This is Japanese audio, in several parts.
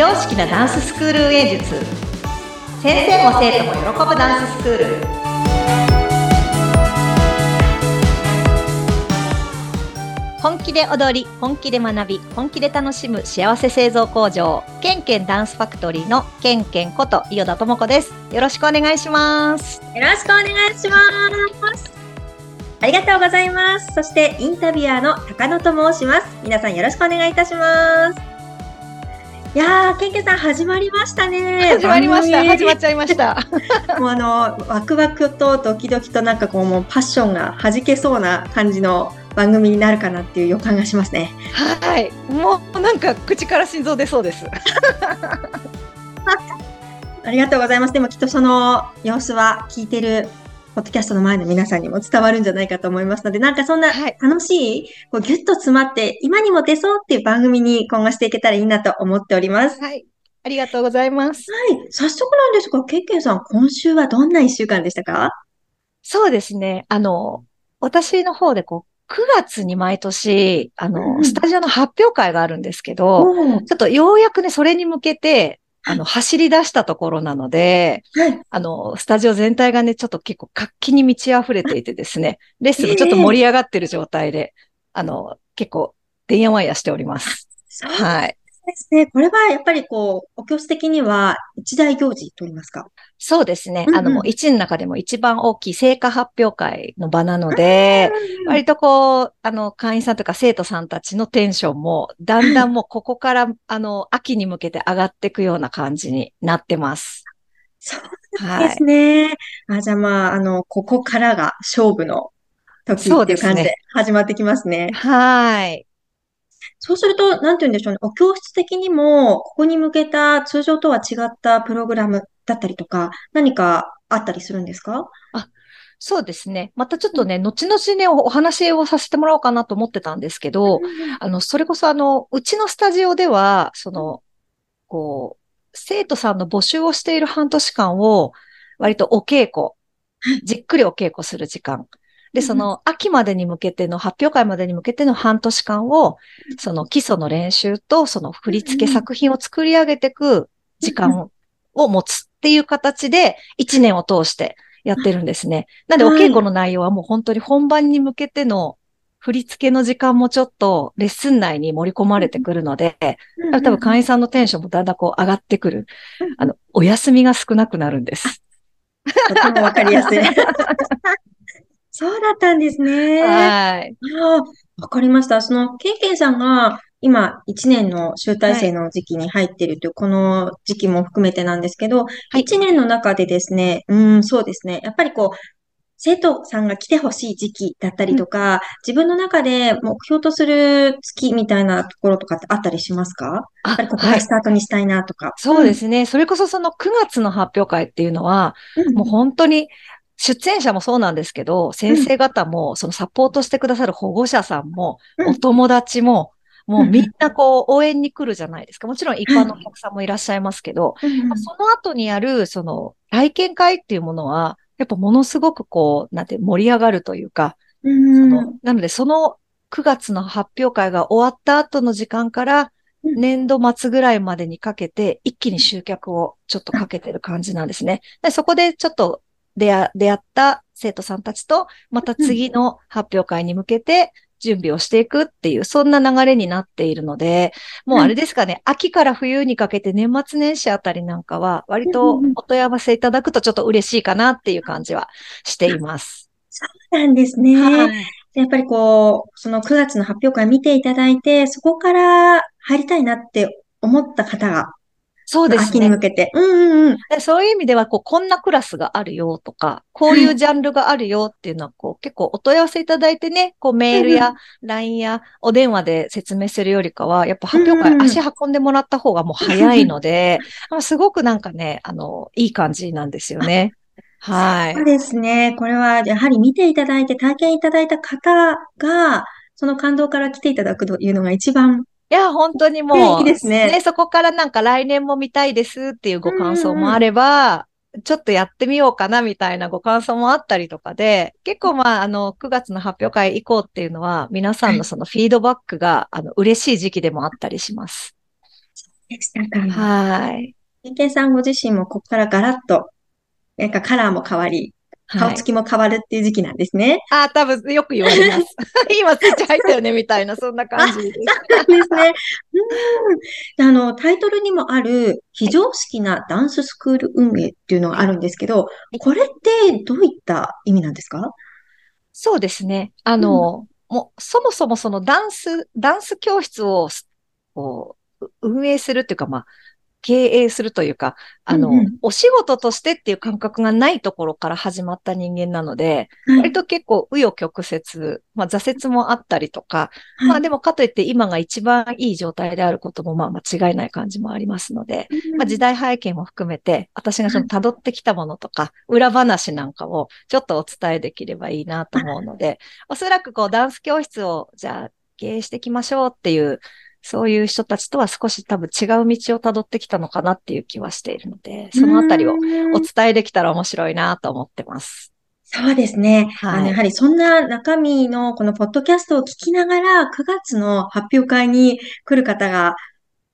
常識なダンススクール運営術。先生も生徒も喜ぶダンススクール。本気で踊り本気で学び本気で楽しむ幸せ製造工場。ケンケンダンスファクトリーのケンケンこと伊予田智子です。よろしくお願いします。よろしくお願いします。ありがとうございます。そしてインタビュアーの高野と申します。皆さんよろしくお願いいたします。いやー、ケンケンさん始まりましたね。始まりました。始まっちゃいました。もうあの、ワクワクとドキドキとなんかこう、もうパッションが弾けそうな感じの番組になるかなっていう予感がしますね。はい。もうなんか口から心臓出そうです。ありがとうございます。でもきっとその様子は聞いてるポッドキャストの前の皆さんにも伝わるんじゃないかと思いますので、なんかそんな楽しい、はい、こうギュッと詰まって、今にも出そうっていう番組に今後していけたらいいなと思っております。はい。ありがとうございます。はい。早速なんですが、ケッケンさん、今週はどんな一週間でしたか？そうですね。あの、私の方でこう、9月に毎年、あの、うん、スタジオの発表会があるんですけど、うん、ちょっとようやくね、それに向けて、あの、走り出したところなので、はい、あの、スタジオ全体がね、ちょっと結構活気に満ち溢れていてですね、レッスンもちょっと盛り上がってる状態で、えー、あの、結構、てんやわんやしております。はい。ですね。これはやっぱりこう、お教室的には一大行事と言いますかそうですね。うんうん、あの、もう一の中でも一番大きい成果発表会の場なので、割とこう、あの、会員さんとか生徒さんたちのテンションも、だんだんもうここから、あの、秋に向けて上がっていくような感じになってます。そうですね。はい、あじゃあまあ、あの、ここからが勝負の時っていう感じで始まってきますね。すねはい。そうすると、なんて言うんでしょうね。お教室的にも、ここに向けた通常とは違ったプログラムだったりとか、何かあったりするんですか？あ、そうですね。またちょっとね、後々ね、お話をさせてもらおうかなと思ってたんですけど、あの、それこそあの、うちのスタジオでは、その、こう、生徒さんの募集をしている半年間を、割とお稽古、じっくりお稽古する時間。で、その秋までに向けての、発表会までに向けての半年間を、その基礎の練習と、その振付作品を作り上げていく時間を持つっていう形で、一年を通してやってるんですね。なんで、お稽古の内容はもう本当に本番に向けての振り付けの時間もちょっとレッスン内に盛り込まれてくるので、多分会員さんのテンションもだんだんこう上がってくる。あの、お休みが少なくなるんです。とてもわかりやすい。そうだったんですね。はい。あわかりました。その、ケンケンさんが今1年の集大成の時期に入っているという、この時期も含めてなんですけど、はい、1年の中でですね、うん、そうですね。やっぱりこう、生徒さんが来てほしい時期だったりとか、うん、自分の中で目標とする月みたいなところとかってあったりしますか？やっぱりここからスタートにしたいなとか。はい、そうですね。それこそその9月の発表会っていうのは、うん、もう本当に出演者もそうなんですけど、先生方も、そのサポートしてくださる保護者さんも、お友達も、もうみんなこう応援に来るじゃないですか。もちろん一般のお客さんもいらっしゃいますけど、その後にやる、その体験会っていうものは、やっぱものすごくこう、なんて盛り上がるというか、そのなのでその9月の発表会が終わった後の時間から、年度末ぐらいまでにかけて、一気に集客をちょっとかけてる感じなんですね。でそこでちょっと出会った生徒さんたちと、また次の発表会に向けて準備をしていくっていう、そんな流れになっているので、もうあれですかね、秋から冬にかけて年末年始あたりなんかは、割とお問い合わせいただくとちょっと嬉しいかなっていう感じはしています。そうなんですね。はい、やっぱりこう、その9月の発表会見ていただいて、そこから入りたいなって思った方がそうですね。秋に向けて。うんうんうん。そういう意味では、こう、こんなクラスがあるよとか、こういうジャンルがあるよっていうのは、こう、結構お問い合わせいただいてね、こう、メールや LINE やお電話で説明するよりかは、やっぱ発表会足運んでもらった方がもう早いので、すごくなんかね、あの、いい感じなんですよね。はい。そうですね。これは、やはり見ていただいて、体験いただいた方が、その感動から来ていただくというのが一番いや、本当にもう、いいですね。ね、そこからなんか来年も見たいですっていうご感想もあれば、ちょっとやってみようかなみたいなご感想もあったりとかで、結構まあ、あの、9月の発表会以降っていうのは、皆さんのそのフィードバックが、あの、嬉しい時期でもあったりします。でしたか。はい。ケンケンさんご自身もここからガラッと、なんかカラーも変わり、顔つきも変わるっていう時期なんですね。はい、あ、多分よく言われます。今スイッチ入ったよね、みたいな、そんな感じです。そうですね。うん。あの、タイトルにもある、非常識なダンススクール運営っていうのがあるんですけど、これってどういった意味なんですか？そうですね。あの、うん、もう、そもそもそのダンス、ダンス教室を、こう、運営するっていうか、まあ、経営するというか、あの、うんうん、お仕事としてっていう感覚がないところから始まった人間なので、はい、割と結構紆余曲折、まあ挫折もあったりとか、はい、まあでもかといって今が一番いい状態であることもまあ間違いない感じもありますので、うん、まあ時代背景も含めて、私がその辿ってきたものとか、裏話なんかをちょっとお伝えできればいいなと思うので、おそらくこうダンス教室をじゃあ経営していきましょうっていうそういう人たちとは少し多分違う道を辿ってきたのかなっていう気はしているので、そのあたりをお伝えできたら面白いなと思ってます。そうですね。はい、あのやはりそんな中身のこのポッドキャストを聞きながら9月の発表会に来る方が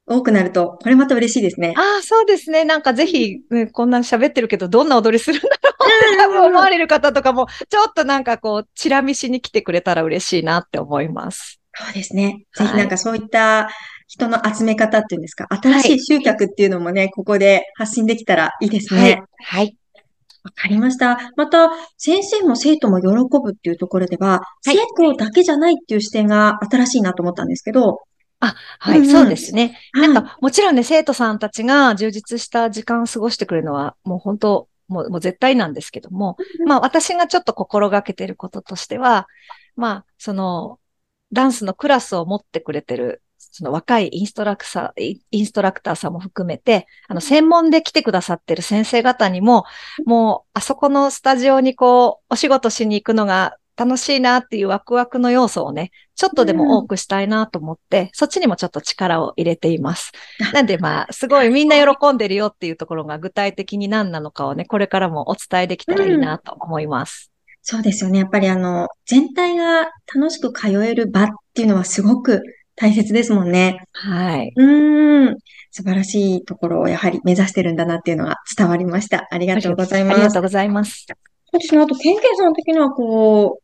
多くなると、これまた嬉しいですね。ああ、そうですね。なんかぜひ、ね、こんな喋ってるけど、どんな踊りするんだろうって多分思われる方とかも、ちょっとなんかこう、チラ見しに来てくれたら嬉しいなって思います。そうですね。ぜひなんかそういった人の集め方っていうんですか、新しい集客っていうのもね、はい、ここで発信できたらいいですね。はい。はい。わかりました。また、先生も生徒も喜ぶっていうところでは、はい、生徒だけじゃないっていう視点が新しいなと思ったんですけど、あ、はい、うんうん、そうですね。なんか、もちろんね、生徒さんたちが充実した時間を過ごしてくれるのは、もう本当、もうもう絶対なんですけども、まあ私がちょっと心がけてることとしては、まあ、その、ダンスのクラスを持ってくれてる、その若いインストラクター、インストラクターさんも含めて、あの、専門で来てくださってる先生方にも、もう、あそこのスタジオにこう、お仕事しに行くのが楽しいなっていうワクワクの要素をね、ちょっとでも多くしたいなと思って、うん、そっちにもちょっと力を入れています。なんでまあ、すごいみんな喜んでるよっていうところが具体的に何なのかをね、これからもお伝えできたらいいなと思います。そうですよね。やっぱりあの、全体が楽しく通える場っていうのはすごく大切ですもんね。はい。うん。素晴らしいところをやはり目指してるんだなっていうのが伝わりました。ありがとうございます。ありがとうございます。その後、ケンケンさん的にはこ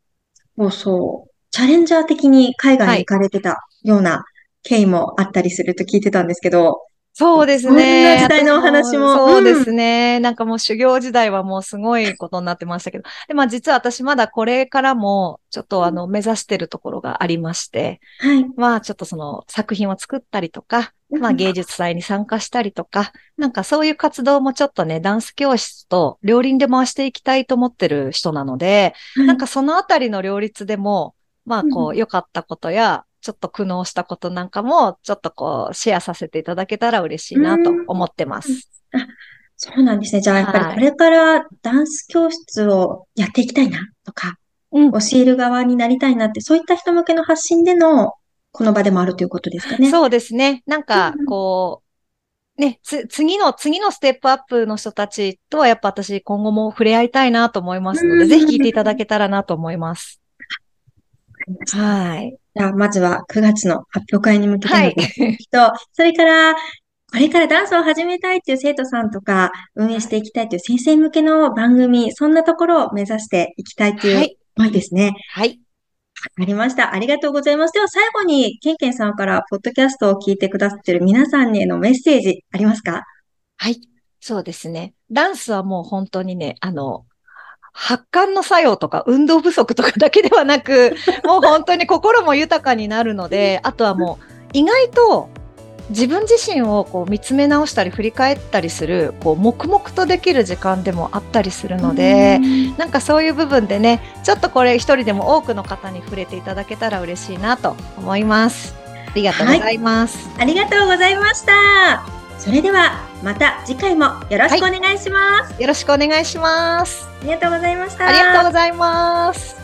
う、そうそう、チャレンジャー的に海外に行かれてたような経緯もあったりすると聞いてたんですけど、そうですね。時代のお話も。そうですね、うん。なんかもう修行時代はもうすごいことになってましたけど。で、まあ実は私まだこれからもちょっとあの目指してるところがありまして、はい。まあちょっとその作品を作ったりとか、まあ芸術祭に参加したりとか、なんかそういう活動もちょっとね、ダンス教室と両輪で回していきたいと思ってる人なので、なんかそのあたりの両立でも、まあこう良かったことや、ちょっと苦悩したことなんかも、ちょっとこう、シェアさせていただけたら嬉しいなと思ってます。あそうなんですね。じゃあ、やっぱりこれからダンス教室をやっていきたいなとか、うん、教える側になりたいなって、そういった人向けの発信でのこの場でもあるということですかね。そうですね。なんか、こう、ね、つ、次の、次のステップアップの人たちとはやっぱ私今後も触れ合いたいなと思いますので、ぜひ聞いていただけたらなと思います。はい。じゃあ、まずは9月の発表会に向けての人、はい、それから、これからダンスを始めたいっていう生徒さんとか、運営していきたいという先生向けの番組、そんなところを目指していきたいという思いですね。はい。わかりました。ありがとうございます。では最後に、ケンケンさんから、ポッドキャストを聞いてくださっている皆さんへのメッセージありますか？はい。そうですね。ダンスはもう本当にね、あの、発汗の作用とか運動不足とかだけではなく、もう本当に心も豊かになるので、あとはもう意外と自分自身をこう見つめ直したり振り返ったりするこう黙々とできる時間でもあったりするのでなんかそういう部分でねちょっとこれ一人でも多くの方に触れていただけたら嬉しいなと思います。ありがとうございます。はい、ありがとうございました。それではまた次回もよろしくお願いします、はい、よろしくお願いします。ありがとうございました。ありがとうございます。